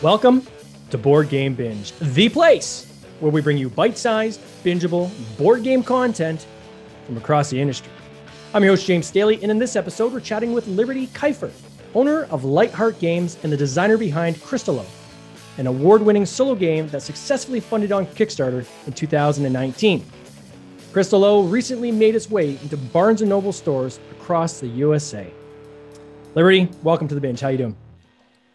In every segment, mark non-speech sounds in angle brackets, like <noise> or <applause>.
Welcome to Board Game Binge, the place where we bring you bite sized, bingeable board game content from across the industry. I'm your host, James Staley, and in this episode, we're chatting with Liberty Kifer, owner of Lightheart Games and the designer behind Cristallo, an award winning solo game that successfully funded on Kickstarter in 2019. Cristallo recently made its way into Barnes & Noble stores across the USA. Liberty, welcome to the binge. How you doing?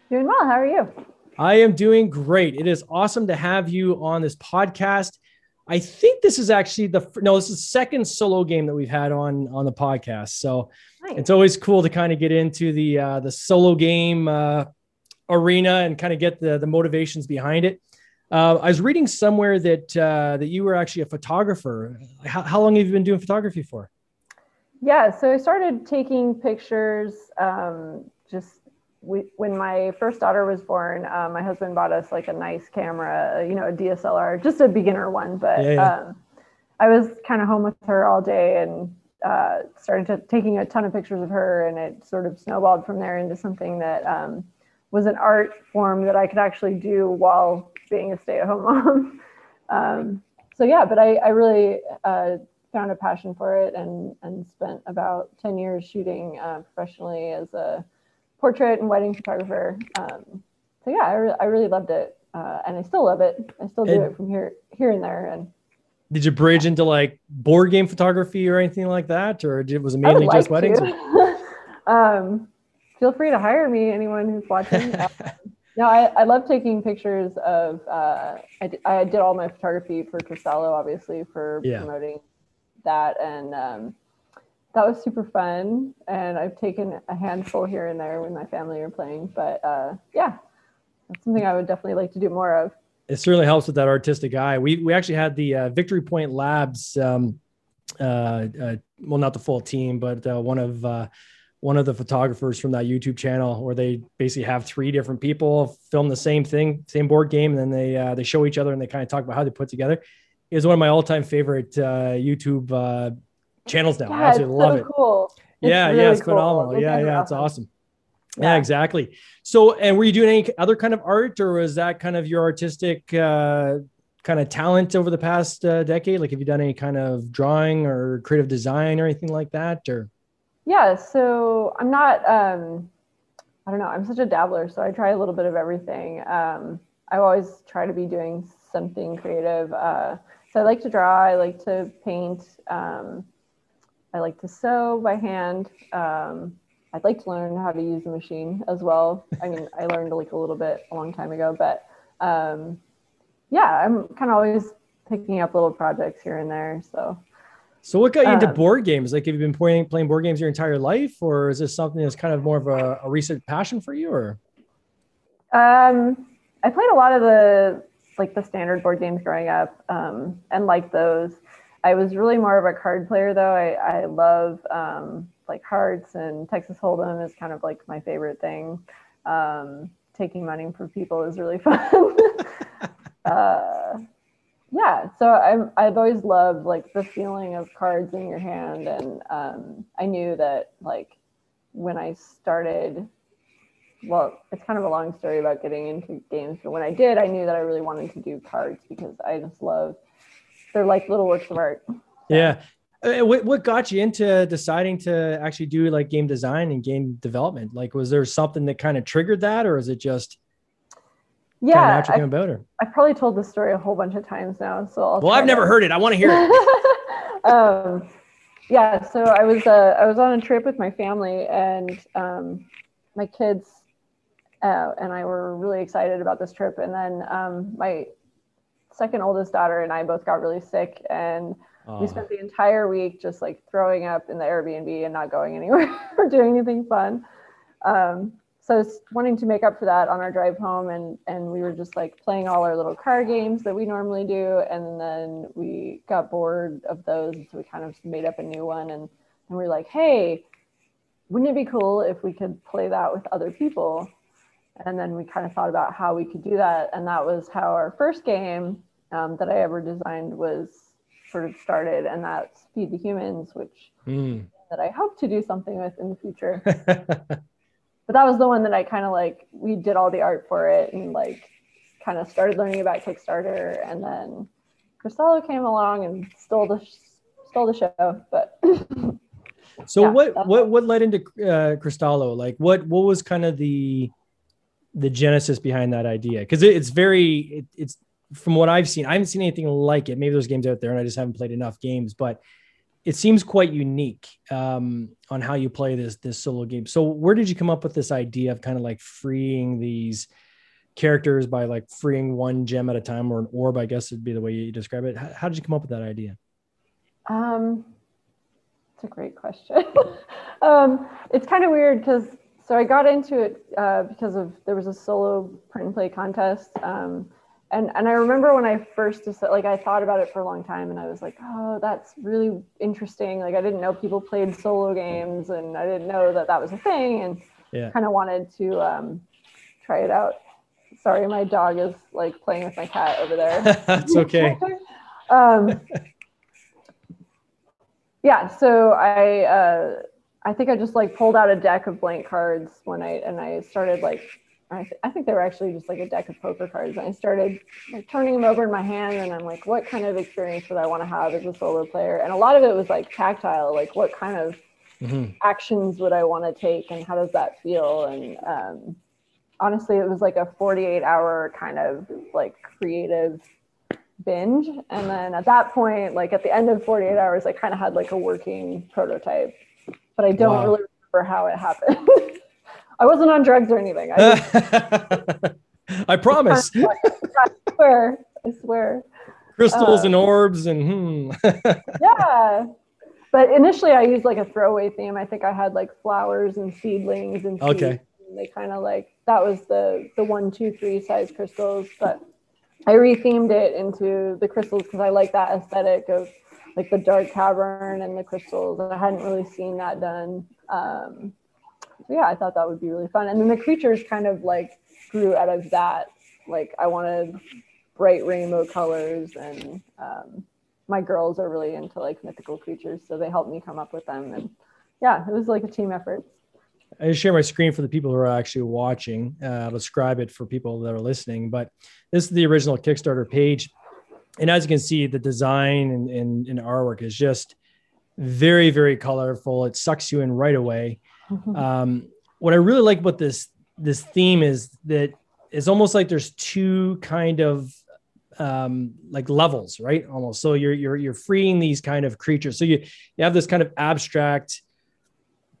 Doing well. How are you? I am doing great. It is awesome to have you on this podcast. I think this is actually the no, this is the second solo game that we've had on on the podcast. So nice. it's always cool to kind of get into the uh, the solo game uh, arena and kind of get the the motivations behind it. Uh, I was reading somewhere that uh, that you were actually a photographer. How, how long have you been doing photography for? Yeah, so I started taking pictures um, just we, when my first daughter was born, um, my husband bought us like a nice camera, you know, a DSLR, just a beginner one. But yeah, yeah. Um, I was kind of home with her all day and uh, started to, taking a ton of pictures of her, and it sort of snowballed from there into something that um, was an art form that I could actually do while being a stay-at-home <laughs> mom. Um, so yeah, but I, I really uh, found a passion for it and and spent about ten years shooting uh, professionally as a portrait and wedding photographer. Um, so yeah, I, re- I really loved it, uh, and I still love it. I still do and it from here here and there. And did you bridge into like board game photography or anything like that, or did, was it mainly just weddings? <laughs> um, feel free to hire me, anyone who's watching. Uh, <laughs> no, I, I love taking pictures of. Uh, I, d- I did all my photography for Cristallo, obviously, for yeah. promoting that, and um, that was super fun. And I've taken a handful here and there when my family are playing. But uh, yeah, that's something I would definitely like to do more of. It certainly helps with that artistic eye. We we actually had the uh, Victory Point Labs, um, uh, uh well, not the full team, but uh, one of uh, one of the photographers from that YouTube channel, where they basically have three different people film the same thing, same board game, and then they they show each other and they kind of talk about how they put together. Is one of my all time favorite YouTube channels down. Yeah, I absolutely love so it. Cool. It's yeah, really yeah, it's cool. phenomenal. yeah, yeah, it's awesome. Yeah. yeah. exactly. So, and were you doing any other kind of art, or was that kind of your artistic uh, kind of talent over the past uh, decade? Like, have you done any kind of drawing or creative design or anything like that? Or yeah, so I'm not. Um, I don't know. I'm such a dabbler, so I try a little bit of everything. Um, I always try to be doing something creative. Uh, so I like to draw. I like to paint. Um, I like to sew by hand. Um, I'd like to learn how to use a machine as well. I mean, I learned like a little bit a long time ago, but um, yeah, I'm kind of always picking up little projects here and there. So, so what got you into um, board games? Like, have you been playing playing board games your entire life, or is this something that's kind of more of a, a recent passion for you? Or, um, I played a lot of the like the standard board games growing up, um, and like those. I was really more of a card player though. I, I love um, like hearts and Texas Hold'em is kind of like my favorite thing. Um, taking money from people is really <laughs> fun. uh, yeah, so I'm I've always loved like the feeling of cards in your hand, and um, I knew that like when I started. Well, it's kind of a long story about getting into games, but when I did, I knew that I really wanted to do cards because I just love they're like little works of art. Yeah. Uh, what, what got you into deciding to actually do like game design and game development? Like, was there something that kind of triggered that, or is it just yeah I? I probably told this story a whole bunch of times now. So I'll well, I've never heard it. I want to hear it. <laughs> um, yeah. So I was uh, I was on a trip with my family, and um, my kids uh, and I were really excited about this trip. And then um, my second oldest daughter and I both got really sick and uh. we spent the entire week just like throwing up in the Airbnb and not going <laughs> anywhere or doing anything fun. Um, so I was wanting to make up for that on our drive home and and we were just like playing all our little card games that we normally do and then we got bored of those so we kind of made up a new one and and we are like hey wouldn't it be cool if we could play that with other people and then we kind of thought about how we could do that and that was how our first game um, that i ever designed was sort of started and that's feed the humans which mm. that i hope to do something with in the future <laughs> but that was the one that I kind of like. We did all the art for it and like kind of started learning about Kickstarter, and then Cristallo came along and stole the stole the show. But so <laughs> yeah, what what what led into uh, Cristallo? Like what what was kind of the the genesis behind that idea? Because it, it's very it, it's from what I've seen, I haven't seen anything like it. Maybe there's games out there, and I just haven't played enough games, but it seems quite unique um, on how you play this this solo game. So, where did you come up with this idea of kind of like freeing these characters by like freeing one gem at a time, or an orb? I guess would be the way you describe it. How, how did you come up with that idea? Um, it's a great question. <laughs> um, it's kind of weird because so I got into it uh, because of there was a solo print and play contest. Um, and and I remember when I first just like I thought about it for a long time and I was like, oh, that's really interesting. Like I didn't know people played solo games and I didn't know that that was a thing and yeah. kind of wanted to um, try it out. Sorry, my dog is like playing with my cat over there. <laughs> That's okay. <laughs> um, yeah, so I uh, I think I just like pulled out a deck of blank cards when I and I started like I, th- I think they were actually just like a deck of poker cards. And I started like turning them over in my hand, and I'm like, what kind of experience would I want to have as a solo player? And a lot of it was like tactile, like what kind of mm-hmm. actions would I want to take, and how does that feel? And um, honestly, it was like a 48 hour kind of like creative binge. And then at that point, like at the end of 48 hours, I kind of had like a working prototype, but I don't wow. really remember how it happened. <laughs> I wasn't on drugs or anything. I, <laughs> I promise. <laughs> I swear. I swear. Crystals uh, and orbs and hmm. yeah. But initially, I used like a throwaway theme. I think I had like flowers and seedlings and okay. And they kind of like that was the the one, two, three size crystals. But I rethemed it into the crystals because I like that aesthetic of like the dark cavern and the crystals. I hadn't really seen that done. Um, so yeah, I thought that would be really fun. And then the creatures kind of like grew out of that. Like I wanted bright rainbow colors and um, my girls are really into like mythical creatures, so they helped me come up with them. And yeah, it was like a team effort. I share my screen for the people who are actually watching. Uh, I'll describe it for people that are listening, but this is the original Kickstarter page. And as you can see, the design and, and, and artwork is just very, very colorful. It sucks you in right away. Mm-hmm. Um, what I really like about this this theme is that it's almost like there's two kind of um, like levels, right? Almost. So you're you're you're freeing these kind of creatures. So you you have this kind of abstract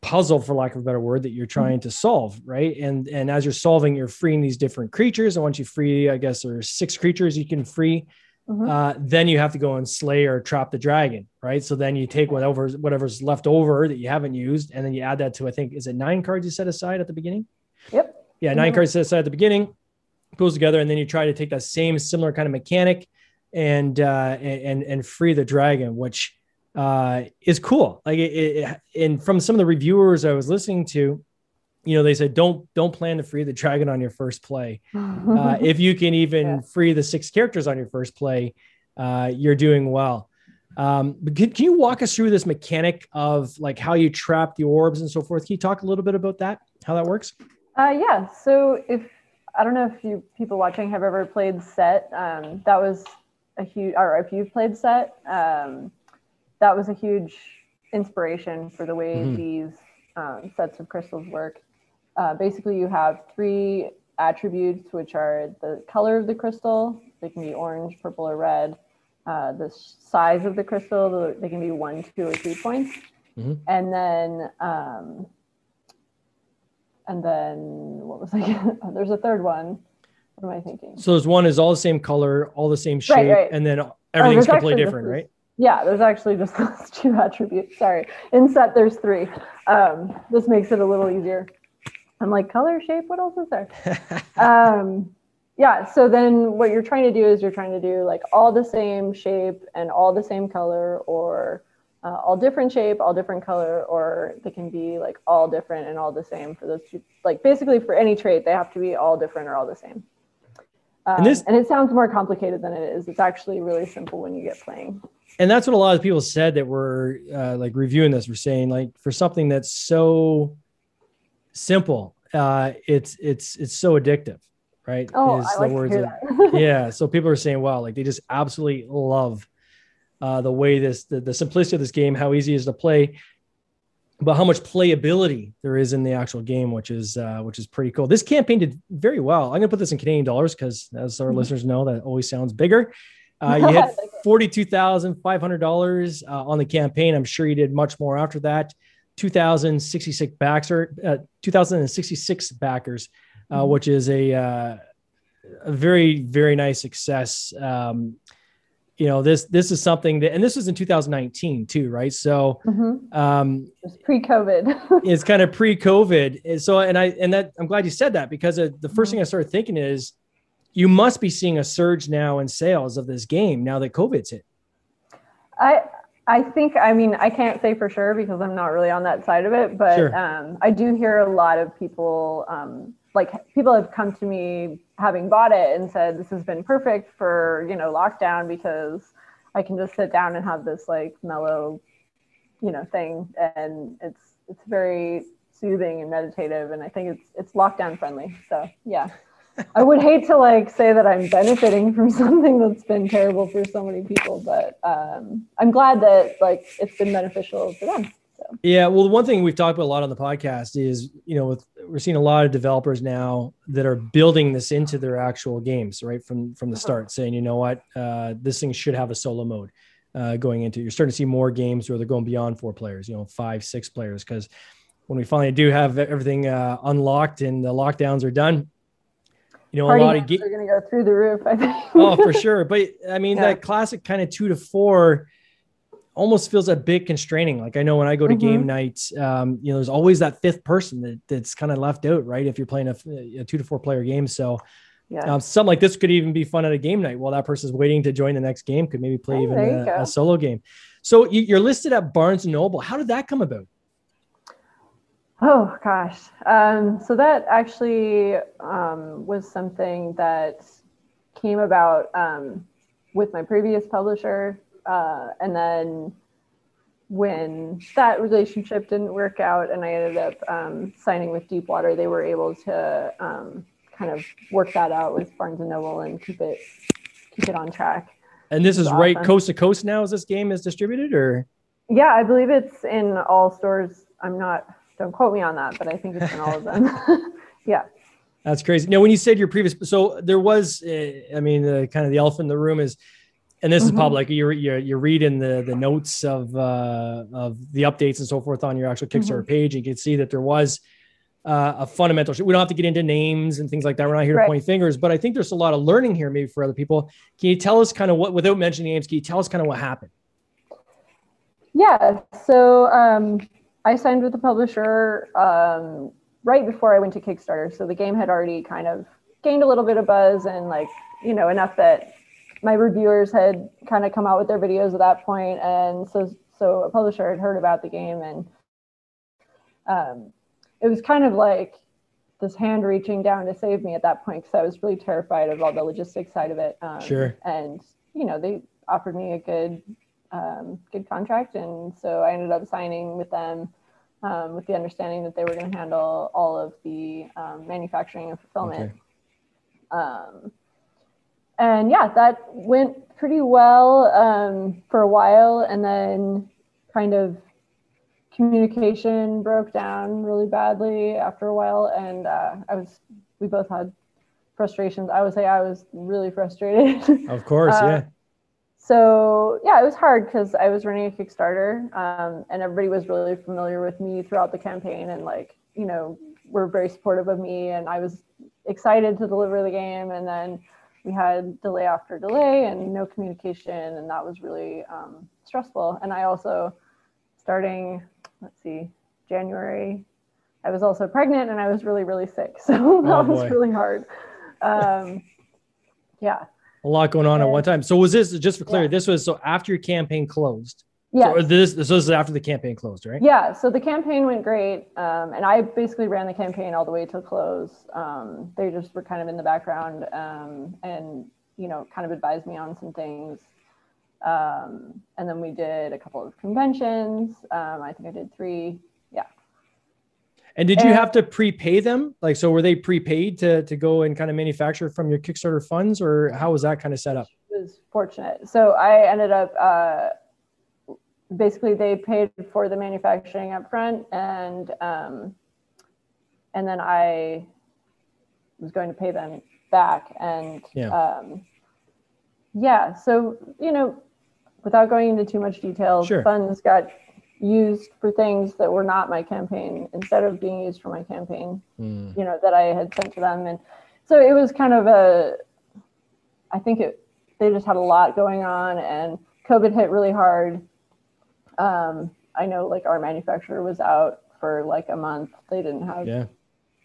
puzzle, for lack of a better word, that you're trying to solve, right? And and as you're solving, you're freeing these different creatures. And once you free, I guess there's six creatures you can free. Mm-hmm. Uh, then you have to go and slay or trap the dragon, right? So then you take whatever whatever's left over that you haven't used, and then you add that to I think is it nine cards you set aside at the beginning? Yep. Yeah, 9 mm-hmm. cards set aside at the beginning, pulls together, and then you try to take that same similar kind of mechanic and uh, and and free the dragon, which uh, is cool. Like it, it, and from some of the reviewers I was listening to, you know, they said don't don't plan to free the dragon on your first play. <laughs> Uh, if you can even yeah. free the six characters on your first play, uh, you're doing well. Um, but can, can you walk us through this mechanic of like how you trap the orbs and so forth? Can you talk a little bit about that? How that works? Uh, yeah. So if I don't know if you people watching have ever played Set, um, that was a huge. Or if you've played Set, um, that was a huge inspiration for the way mm-hmm. these um, sets of crystals work uh, basically you have three attributes, which are the color of the crystal. They can be orange, purple, or red. Uh, the size of the crystal, they can be one, two, or three points. Mm-hmm. And then, um, and then what was I? <laughs> oh, there's a third one. What am I thinking? So there's one is all the same color, all the same shape, right, right. and then everything's oh, completely different, right? Yeah, there's actually just <laughs> those two attributes. Sorry. In set, there's three. Um, this makes it a little easier. I'm like, color, shape, what else is there? <laughs> um, yeah, so then what you're trying to do is you're trying to do like all the same shape and all the same color or uh, all different shape, all different color, or they can be like all different and all the same for those two. Like basically for any trait, they have to be all different or all the same. Um, and, this, and it sounds more complicated than it is. It's actually really simple when you get playing. And that's what a lot of people said that were uh, like reviewing this were saying like for something that's so simple uh, it's it's it's so addictive, right? Oh, Is I like to hear that. <laughs> yeah. So people are saying, wow, like they just absolutely love uh, the way this, the, the simplicity of this game, how easy it is to play, but how much playability there is in the actual game, which is uh, which is pretty cool. This campaign did very well. I'm gonna put this in Canadian dollars because, as our Mhm. listeners know, that always sounds bigger. Uh, you <laughs> hit forty-two thousand five hundred dollars uh, on the campaign. I'm sure you did much more after that. Two thousand sixty-six backers, uh, two thousand and sixty-six backers, uh, Mhm. which is a uh, a very very nice success. Um, you know this this is something that, and this was in 2019 too, right? So Mhm. um, It pre-COVID. <laughs> it's kind of pre-COVID. And so, and I, and that I'm glad you said that because uh, the 1st Mhm. thing I started thinking is you must be seeing a surge now in sales of this game now that COVID's hit. I I think I mean I can't say for sure because I'm not really on that side of it, but Sure. um, I do hear a lot of people um, like people have come to me having bought it and said this has been perfect for you know lockdown because I can just sit down and have this like mellow you know thing and it's it's very soothing and meditative and I think it's it's lockdown friendly. So yeah. I would hate to like say that I'm benefiting from <laughs> something that's been terrible for so many people, but um, I'm glad that like it's been beneficial for them. So Yeah. Well, the one thing we've talked about a lot on the podcast is, you know, with, we're seeing a lot of developers now that are building this into their actual games, right? From, from the start saying, you know what, uh, this thing should have a solo mode uh, going into, you're starting to see more games where they're going beyond four players, you know, five, six players. Cause when we finally do have everything uh, unlocked and the lockdowns are done, you know, party a lot of games ga- are going to go through the roof. I think. <laughs> oh, for <laughs> sure. But I mean, Yeah. that classic kind of two to four almost feels a bit constraining. Like I know when I go to game Mhm. night, um, you know, there's always that fifth person that, that's kind of left out, right? If you're playing a, a two to four player game. So Yeah. um, something like this could even be fun at a game night while that person's waiting to join the next game, could maybe play Oh, even a, a solo game. So you, you're listed at Barnes and Noble. How did that come about? Oh gosh. Um, so that actually um, was something that came about um, with my previous publisher, uh, and then when that relationship didn't work out, and I ended up um, signing with Deepwater, they were able to um, kind of work that out with Barnes and Noble and keep it keep it on track. And this is That's right awesome. coast to coast now as this game is distributed or? Yeah, I believe it's in all stores. I'm not. Don't quote me on that, but I think it's in all of them. <laughs> <laughs> yeah. That's crazy. Now, when you said your previous, so there was, uh, I mean, the kind of the elephant in the room is, and this is Mhm. public. You you you read in the the notes of uh, of the updates and so forth on your actual Kickstarter Mm-hmm. page. You can see that there was uh, a fundamental. We don't have to get into names and things like that. We're not here to point fingers, but I think there's a lot of learning here, maybe for other people. Can you tell us kind of what, without mentioning names, can you tell us kind of what happened? Yeah. So um, I signed with the publisher um, right before I went to Kickstarter. So the game had already kind of gained a little bit of buzz and like, you know, enough that my reviewers had kind of come out with their videos at that point. And so, so a publisher had heard about the game and um, it was kind of like this hand reaching down to save me at that point because I was really terrified of all the logistics side of it. Um, Sure. And, you know, they offered me a good um, good contract, and so I ended up signing with them um, with the understanding that they were going to handle all of the um, manufacturing and fulfillment. Um, and yeah, that went pretty well um, for a while, and then kind of communication broke down really badly after a while, and uh, I was we both had frustrations. I would say I was really frustrated. Of course, <laughs> Uh, yeah. So yeah, it was hard because I was running a Kickstarter, um, and everybody was really familiar with me throughout the campaign, and like you know, were very supportive of me, and I was excited to deliver the game, and then we had delay after delay and no communication, and that was really um, stressful. And I also, starting, let's see, January, I was also pregnant, and I was really really sick, <laughs> so that Oh, was really hard. Um, yeah. A lot going on at one time. So was this just for clarity? Yeah. This was so after your campaign closed. Yeah. So, this, so this is after the campaign closed, right? Yeah, so the campaign went great, um, and I basically ran the campaign all the way to close. Um, they just were kind of in the background, um, and you know, kind of advised me on some things. Um, and then we did a couple of conventions. Um, I think I did three. And did you have to prepay them? Like, so were they prepaid to to go and kind of manufacture from your Kickstarter funds, or how was that kind of set up? It was fortunate. So I ended up uh, basically they paid for the manufacturing up front, and um, and then I was going to pay them back, and yeah. Um, yeah. So you know, without going into too much detail, sure. funds got used for things that were not my campaign instead of being used for my campaign, mm. you know, that I had sent to them. And so it was kind of a, I think it, they just had a lot going on and COVID hit really hard. Um, I know like our manufacturer was out for like a month. They didn't have, yeah.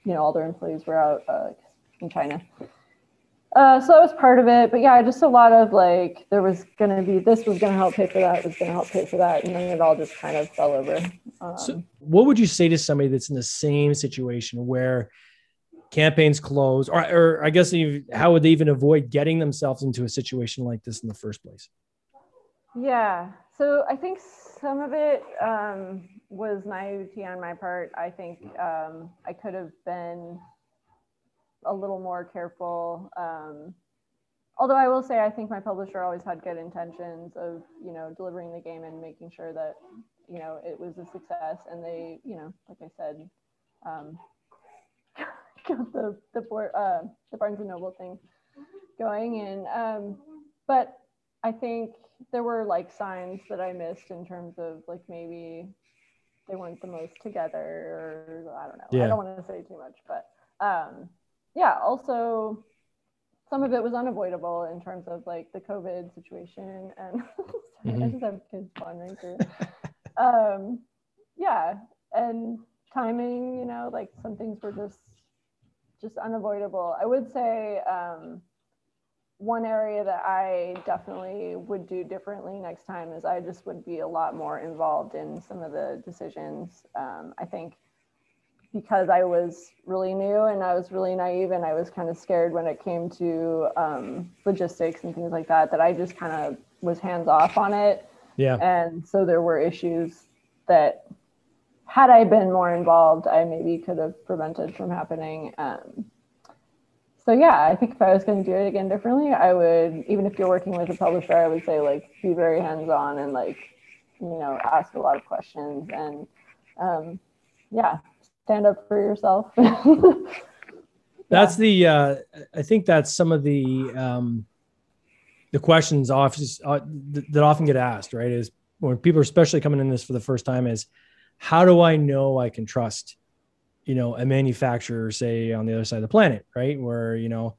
you know, all their employees were out uh, in China. Uh, so that was part of it, but yeah, just a lot of like there was going to be this was going to help pay for that, was going to help pay for that, and then it all just kind of fell over. Um, so, what would you say to somebody that's in the same situation where campaigns close, or, or I guess how would they even avoid getting themselves into a situation like this in the first place? Yeah, so I think some of it um, was naivety on my part. I think um, I could have been a little more careful. Um, although I will say, I think my publisher always had good intentions of, you know, delivering the game and making sure that, you know, it was a success. And they, you know, like I said, um, <laughs> got the the, uh, the Barnes and Noble thing going. And um, but I think there were like signs that I missed in terms of like maybe they weren't the most together or I don't know. Yeah. I don't want to say too much, but um, yeah, also some of it was unavoidable in terms of like the COVID situation and <laughs> mm-hmm. I just have kids wandering through. um, yeah, and timing, you know, like some things were just just unavoidable. I would say um, one area that I definitely would do differently next time is I just would be a lot more involved in some of the decisions. Um, I think because I was really new and I was really naive and I was kind of scared when it came to um, logistics and things like that, that I just kind of was hands off on it. Yeah. And so there were issues that had I been more involved, I maybe could have prevented from happening. Um, so yeah, I think if I was going to do it again differently, I would, even if you're working with a publisher, I would say like be very hands on and like, you know, ask a lot of questions and um, yeah, stand up for yourself. <laughs> that's the uh, I think that's some of the um, the questions often uh, that often get asked, right? Is when people are especially coming in this for the first time is how do I know I can trust, you know, a manufacturer, say on the other side of the planet, right? Where, you know,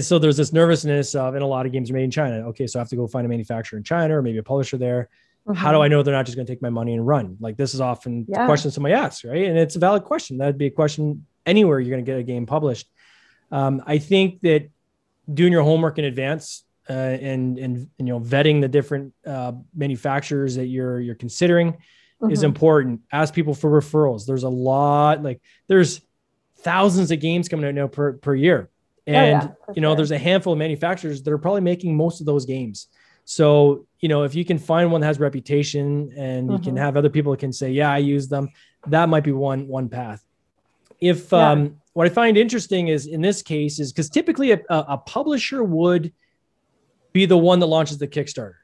so there's this nervousness of, and a lot of games are made in China. Okay, so I have to go find a manufacturer in China or maybe a publisher there. Mm-hmm. How do I know they're not just going to take my money and run? Like this is often yeah. the question somebody asks, right? And it's a valid question. That'd be a question anywhere you're going to get a game published. Um, I think that doing your homework in advance uh, and, and, and you know vetting the different uh, manufacturers that you're you're considering mm-hmm. is important. Ask people for referrals. There's a lot like there's thousands of games coming out now per per year, and oh, yeah, you know sure. there's a handful of manufacturers that are probably making most of those games. So, you know, if you can find one that has reputation and you mm-hmm. can have other people that can say, yeah, I use them, that might be one, one path. If, yeah. um, what I find interesting is in this case is because typically a, a, publisher would be the one that launches the Kickstarter.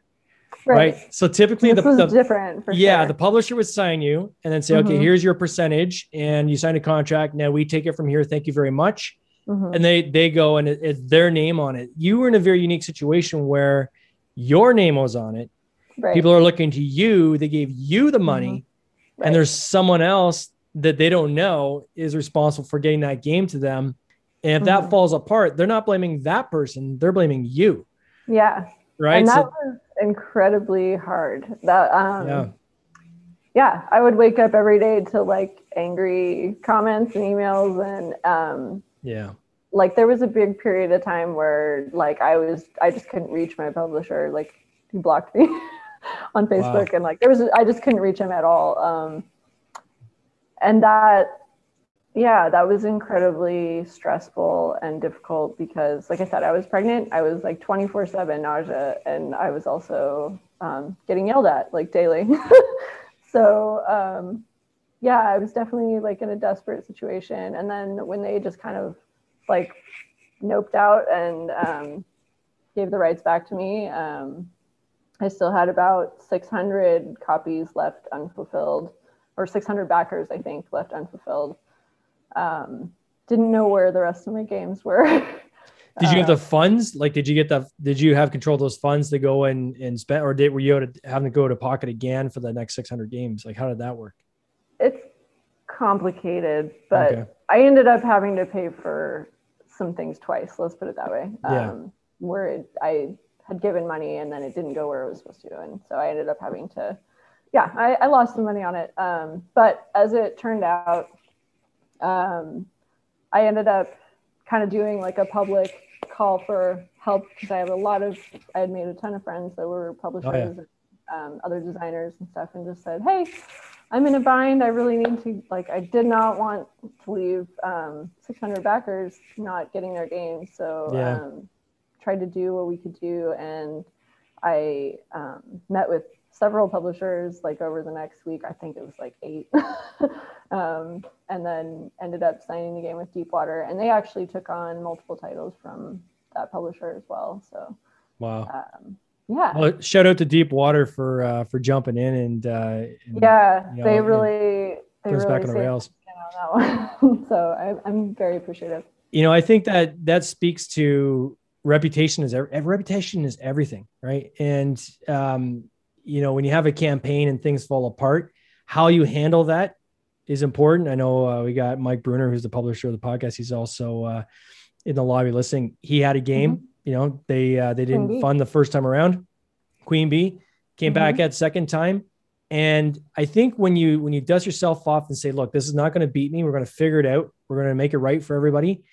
Right. right? So typically this the, the different. yeah, sure. the publisher would sign you and then say, mm-hmm. okay, here's your percentage, and you sign a contract. Now we take it from here. Thank you very much. Mm-hmm. And they they go and it, it's their name on it. You were in a very unique situation where your name was on it. Right. People are looking to you. They gave you the money, mm-hmm. right. and there's someone else that they don't know is responsible for getting that game to them. And if mm-hmm. that falls apart, they're not blaming that person; they're blaming you. Yeah. Right. And that so, was incredibly hard. That um, yeah. Yeah, I would wake up every day to like angry comments and emails and um, yeah like there was a big period of time where like I was I just couldn't reach my publisher. Like he blocked me <laughs> on Facebook wow. and like there was I just couldn't reach him at all. Um and that yeah, that was incredibly stressful and difficult because like I said, I was pregnant. I was like 24/7 nausea and I was also um, getting yelled at like daily. <laughs> so um yeah, I was definitely like in a desperate situation. And then when they just kind of like noped out and um, gave the rights back to me, um, I still had about 600 copies left unfulfilled, or 600 backers, I think, left unfulfilled. Um, didn't know where the rest of my games were. <laughs> did you have the uh, funds? Like, did you get the? Did you have control of those funds to go and and spend, or did were you having to go to pocket again for the next 600 games? Like, how did that work? It's complicated, but okay. I ended up having to pay for some things twice. Let's put it that way. Yeah. Um, where it, I had given money and then it didn't go where it was supposed to, and so I ended up having to. Yeah, I, I lost some money on it. Um, but as it turned out, um, I ended up kind of doing like a public call for help because I have a lot of I had made a ton of friends that were publishers oh, yeah. and um, other designers and stuff, and just said, "Hey, I'm in a bind. I really need to like. I did not want to leave um, 600 backers not getting their game, so yeah. um, tried to do what we could do, and I um, met with several publishers like over the next week. I think it was like eight, <laughs> um, and then ended up signing the game with Deepwater, and they actually took on multiple titles from that publisher as well. So wow. Um, yeah. Well, shout out to Deepwater for uh, for jumping in and, uh, and yeah, you know, they really they really back on the rails. <laughs> so I, I'm very appreciative. You know, I think that that speaks to reputation is every, reputation is everything, right? And um, you know, when you have a campaign and things fall apart, how you handle that is important. I know uh, we got Mike Bruner, who's the publisher of the podcast. He's also uh, in the lobby listening. He had a game. Mm-hmm you know, they uh, they didn't fund the first time around. Queen Bee came mm-hmm. back at second time. And I think when you when you dust yourself off and say, look, this is not going to beat me. We're going to figure it out. We're going to make it right for everybody.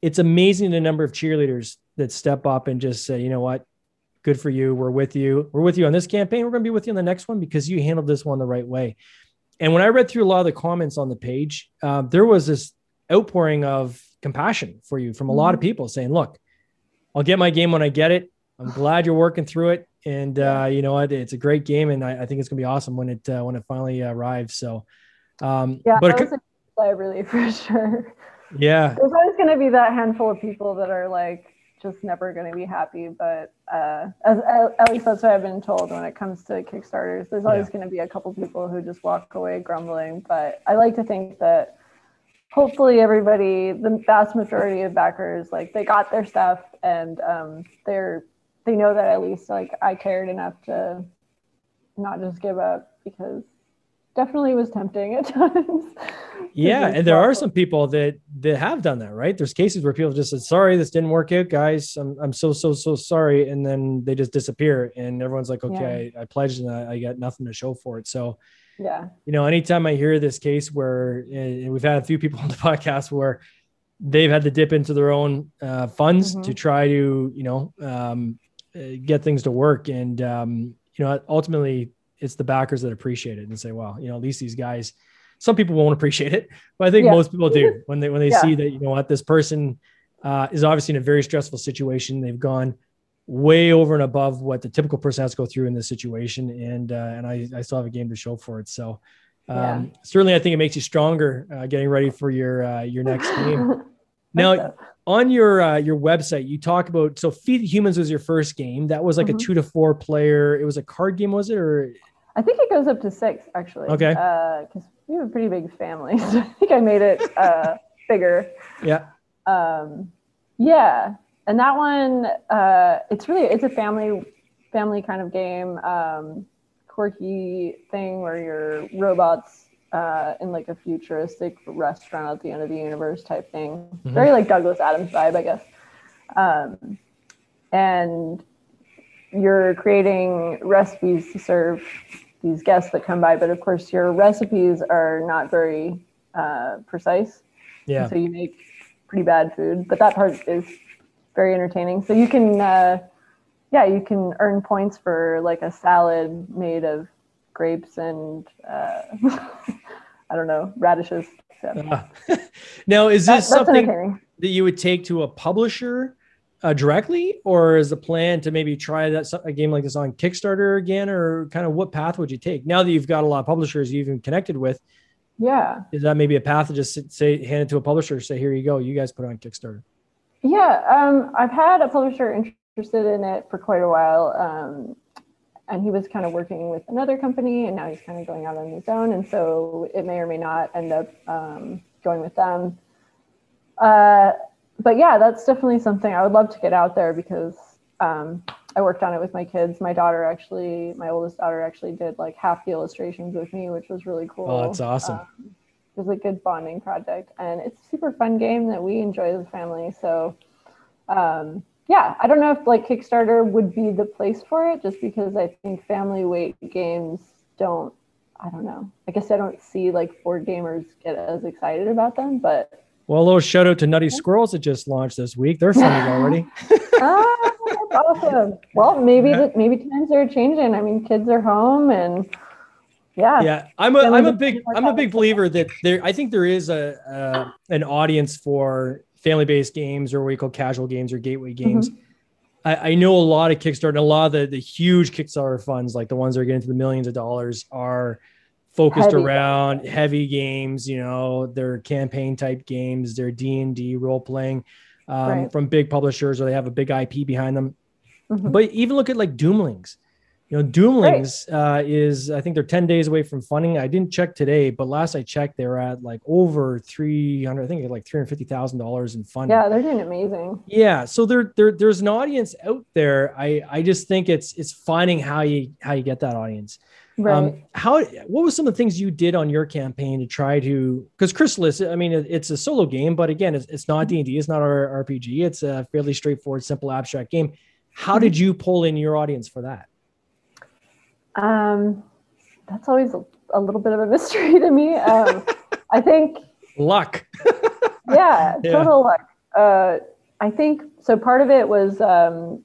It's amazing the number of cheerleaders that step up and just say, you know what, good for you. We're with you. We're with you on this campaign. We're going to be with you on the next one because you handled this one the right way. And when I read through a lot of the comments on the page, uh, there was this outpouring of compassion for you from a lot of mm-hmm. people saying, look, I'll get my game when I get it. I'm <sighs> glad you're working through it, and uh, you know what? It's a great game, and I, I think it's gonna be awesome when it uh, when it finally arrives. So, um, yeah, but that was a really <laughs> for sure. Yeah, there's always gonna be that handful of people that are like just never gonna be happy, but uh, as at least that's what I've been told when it comes to Kickstarters. There's always yeah. gonna be a couple people who just walk away grumbling, but I like to think that hopefully everybody, the vast majority of backers, like they got their stuff and um, they're they know that at least like I cared enough to not just give up because definitely was tempting at <laughs> times. yeah, and there are some people that that have done that, right? There's cases where people just said, "Sorry, this didn't work out, guys. I'm I'm so so so sorry," and then they just disappear, and everyone's like, "Okay, yeah. I, I pledged and I, I got nothing to show for it." So yeah you know anytime i hear this case where we've had a few people <laughs> on the podcast where they've had to dip into their own uh, funds mm-hmm. to try to you know um, uh, get things to work and um, you know ultimately it's the backers that appreciate it and say well you know at least these guys some people won't appreciate it <laughs> but i think yeah. most people do when they when they yeah. see that you know what this person uh, is obviously in a very stressful situation they've gone way over and above what the typical person has to go through in this situation. And uh, and I, I still have a game to show for it. So um, yeah. certainly, I think it makes you stronger uh, getting ready for your uh, your next game. <laughs> now, on your uh, your website, you talk about so Feed Humans was your first game. That was like mm-hmm. a two to four player. It was a card game, was it? Or I think it goes up to six actually. Okay. Uh because uh, we have a pretty big family, so <laughs> I think I made it uh, bigger. Yeah. Um, yeah and that one uh, it's really it's a family family kind of game um, quirky thing where you're robots uh, in like a futuristic restaurant at the end of the universe type thing. Mm-hmm. very like douglas adams vibe i guess. Um, and you're creating recipes to serve these guests that come by but of course your recipes are not very uh, precise. Yeah. So you make pretty bad food but that part is very entertaining. So you can, uh, yeah, you can earn points for like a salad made of grapes and uh, <laughs> I don't know radishes. So. Uh, <laughs> now, is this that, something that you would take to a publisher uh, directly, or is the plan to maybe try that a game like this on Kickstarter again, or kind of what path would you take now that you've got a lot of publishers you've even connected with? Yeah. Is that maybe a path to just say hand it to a publisher, say here you go, you guys put it on Kickstarter? Yeah, um, I've had a publisher interested in it for quite a while. Um, and he was kind of working with another company and now he's kind of going out on his own. And so it may or may not end up um, going with them. Uh, but yeah, that's definitely something I would love to get out there because um, I worked on it with my kids. My daughter actually, my oldest daughter actually did like half the illustrations with me, which was really cool. Oh, that's awesome. Um, was a good bonding project and it's a super fun game that we enjoy as a family. So, um, yeah, I don't know if like Kickstarter would be the place for it just because I think family weight games don't, I don't know. I guess I don't see like board gamers get as excited about them, but. Well, a little shout out to Nutty Squirrels that just launched this week. They're funding <laughs> already. ah, that's awesome. Well, maybe the, maybe times are changing. I mean, kids are home and yeah yeah i'm a i'm a big i'm a big believer that there i think there is a, a an audience for family based games or what we call casual games or gateway games mm-hmm. I, I, know a lot of kickstarter and a lot of the, the huge kickstarter funds like the ones that are getting to the millions of dollars are focused heavy. around heavy games you know they're campaign type games they're d&d role playing um, right. from big publishers or they have a big ip behind them mm-hmm. but even look at like doomlings you know, Doomlings uh, is I think they're 10 days away from funding. I didn't check today, but last I checked, they were at like over 300, I think like $350,000 in funding. Yeah, they're doing amazing. Yeah. So there, there, there's an audience out there. I, I just think it's, it's finding how you, how you get that audience. Um, right. Um, how, what was some of the things you did on your campaign to try to, cause Cristallo, I mean, it's a solo game, but again, it's, it's not D&D, it's not our RPG. It's a fairly straightforward, simple abstract game. How did you pull in your audience for that? Um, that's always a, a, little bit of a mystery to me. Um, I think luck. <laughs> <laughs> yeah, total yeah. luck. Uh, I think so. Part of it was um,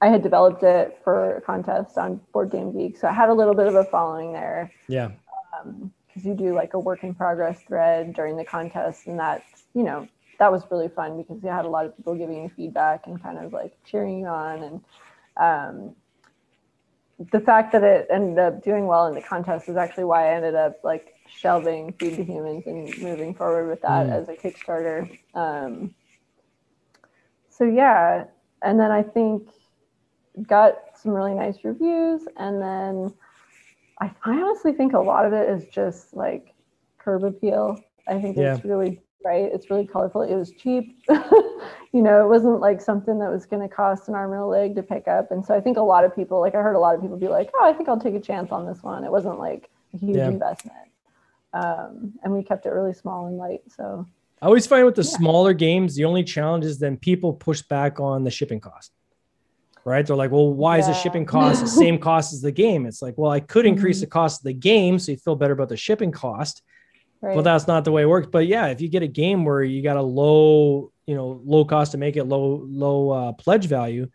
I had developed it for a contest on Board Game Geek, so I had a little bit of a following there. Yeah. Because um, you do like a work in progress thread during the contest, and that's you know that was really fun because you had a lot of people giving you feedback and kind of like cheering you on and um, the fact that it ended up doing well in the contest is actually why I ended up like shelving Feed the Humans and moving forward with that mm. as a Kickstarter. Um, so yeah, and then I think got some really nice reviews, and then I, I honestly think a lot of it is just like curb appeal. I think yeah. it's really right? It's really colorful. It was cheap. <laughs> you know, it wasn't like something that was going to cost an arm and a leg to pick up. And so I think a lot of people, like I heard a lot of people be like, oh, I think I'll take a chance on this one. It wasn't like a huge yeah. investment. Um, and we kept it really small and light. So I always find with the yeah. smaller games, the only challenge is then people push back on the shipping cost. Right. They're like, well, why yeah. is the shipping cost the same <laughs> cost as the game? It's like, well, I could increase mm-hmm. the cost of the game so you feel better about the shipping cost Right. Well, that's not the way it works. But yeah, if you get a game where you got a low, you know, low cost to make it low, low uh, pledge value,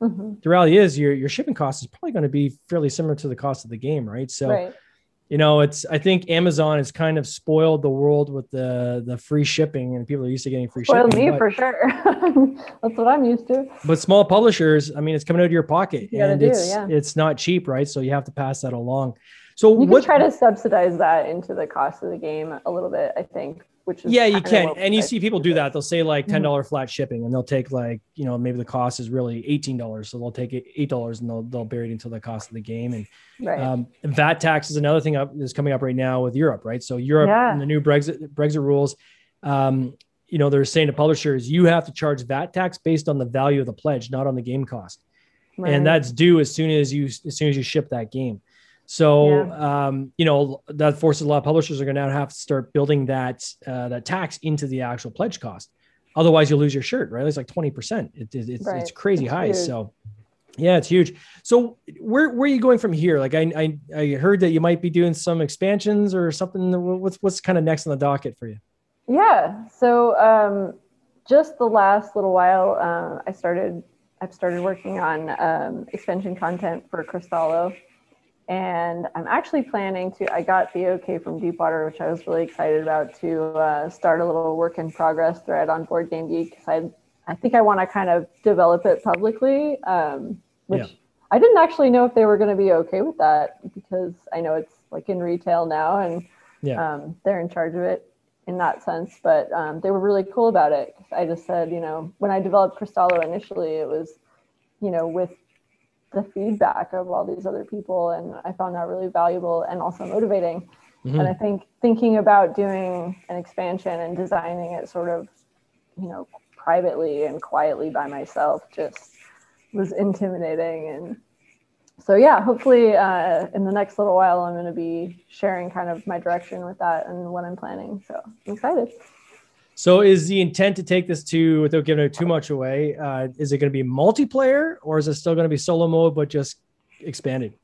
mm-hmm. the reality is your your shipping cost is probably going to be fairly similar to the cost of the game, right? So, right. you know, it's I think Amazon has kind of spoiled the world with the the free shipping, and people are used to getting free spoiled shipping. me for sure. <laughs> that's what I'm used to. But small publishers, I mean, it's coming out of your pocket, you and do, it's yeah. it's not cheap, right? So you have to pass that along. So you what, can try to subsidize that into the cost of the game a little bit, I think. Which is yeah, you can, and you see people do that. They'll say like ten mm-hmm. mm-hmm. flat shipping, and they'll take like you know maybe the cost is really eighteen dollars, so they'll take eight dollars and they'll they'll bury it into the cost of the game. And right. um, VAT tax is another thing up is coming up right now with Europe, right? So Europe yeah. and the new Brexit Brexit rules, um, you know, they're saying to publishers you have to charge VAT tax based on the value of the pledge, not on the game cost, right. and that's due as soon as you as soon as you ship that game. So, yeah. um, you know, that forces a lot of publishers are going to have to start building that uh, that tax into the actual pledge cost. Otherwise, you'll lose your shirt, right? It's like twenty percent. It, it, it's right. it's crazy it's high. Huge. So, yeah, it's huge. So, where where are you going from here? Like, I, I I heard that you might be doing some expansions or something. What's what's kind of next on the docket for you? Yeah. So, um, just the last little while, uh, I started I've started working on um, expansion content for Cristallo and I'm actually planning to. I got the okay from Deepwater, which I was really excited about, to uh, start a little work in progress thread on Board Game Geek because I I think I want to kind of develop it publicly, um, which yeah. I didn't actually know if they were going to be okay with that because I know it's like in retail now and Yeah. Um, they're in charge of it in that sense, but um, they were really cool about it. I just said, you know, when I developed Cristallo initially, it was, you know, with the feedback of all these other people, and I found that really valuable and also motivating. Mhm. And I think thinking about doing an expansion and designing it sort of, you know, privately and quietly by myself just was intimidating. And so, yeah, hopefully uh, in the next little while, I'm going to be sharing kind of my direction with that and what I'm planning. So I'm excited. So is the intent to take this to without giving it too much away? Uh, is it going to be multiplayer or is it still going to be solo mode but just expanded?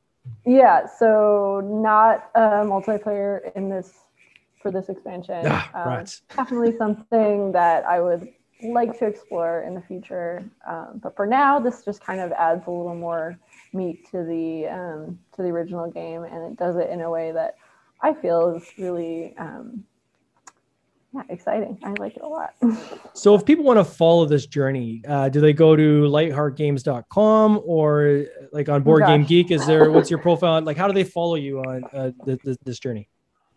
Yeah, so not a multiplayer in this for this expansion. Ah, Um, right. Definitely something that I would like to explore in the future. Um, but for now, this just kind of adds a little more meat to the um, to the original game, and it does it in a way that I feel is really um, yeah exciting. I like it a lot. <laughs> So if people want to follow this journey, uh, do they go to lightheartgames.com or like on Board Game. Geek? Is there what's your profile? Like how do they follow you on uh, th- th- this journey?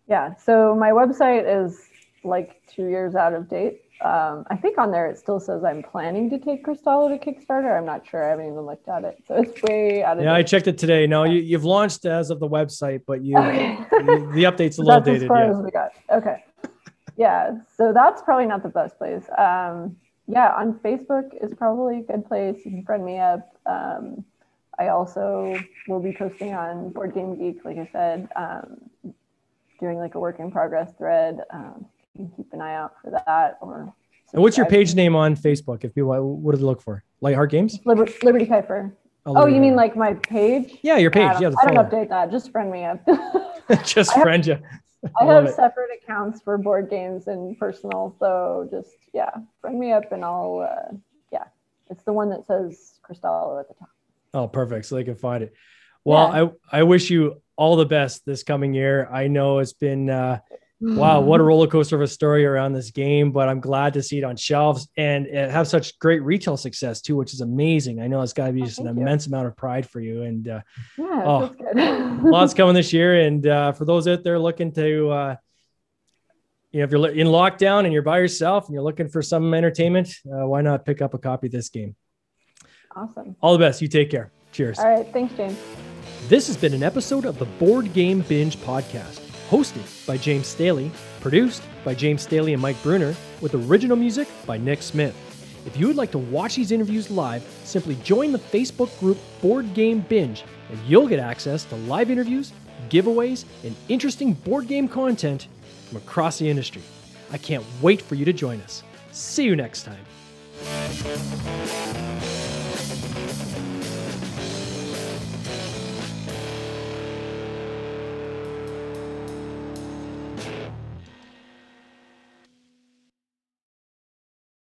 Yeah, so my website is like two years out of date. Um, I think on there it still says I'm planning to take Cristallo to Kickstarter. I'm not sure. I haven't even looked at it, so it's way out of Yeah, I checked it today. No, you, you've launched as of the website, but you Okay. the, the update's a <laughs> little that's as dated. far Yeah. as we got. Okay. Yeah, so that's probably not the best place. Um, yeah, on Facebook is probably a good place. You can friend me up. Um, I also will be posting on Board Game Geek, like I said, um, doing like a work in progress thread. Um, you can keep an eye out for that. Or And what's your page name on Facebook? If people, what do they look for? Lightheart Games? Liber- Liberty Kifer. I'll Oh, you mean like my page? yeah, your page? I don't, Yeah, I don't update that. Just friend me up. <laughs> just friend you. <laughs> I have it. separate accounts for board games and personal, so just yeah, bring me up and I'll uh, yeah, it's the one that says Cristallo at the top. Oh, perfect. So they can find it. Well, I I wish you all the best this coming year. I know it's been uh, wow, what a roller coaster of a story around this game, but I'm glad to see it on shelves and have such great retail success too, which is amazing. I know it's got to be Oh, an you. immense amount of pride for you, and uh, yeah, Oh, <laughs> lots coming this year. And uh, for those out there looking to, uh, you know, if you're in lockdown and you're by yourself and you're looking for some entertainment, uh, why not pick up a copy of this game? awesome. All the best. You take care. Cheers. All right, thanks, James. This has been an episode of the Board Game Binge podcast, hosted by James Staley, produced by James Staley and Mike Bruner, with original music by Nick Smith. If you would like to watch these interviews live, simply join the Facebook group Board Game Binge, and you'll get access to live interviews, giveaways, and interesting board game content from across the industry. I can't wait for you to join us. See you next time.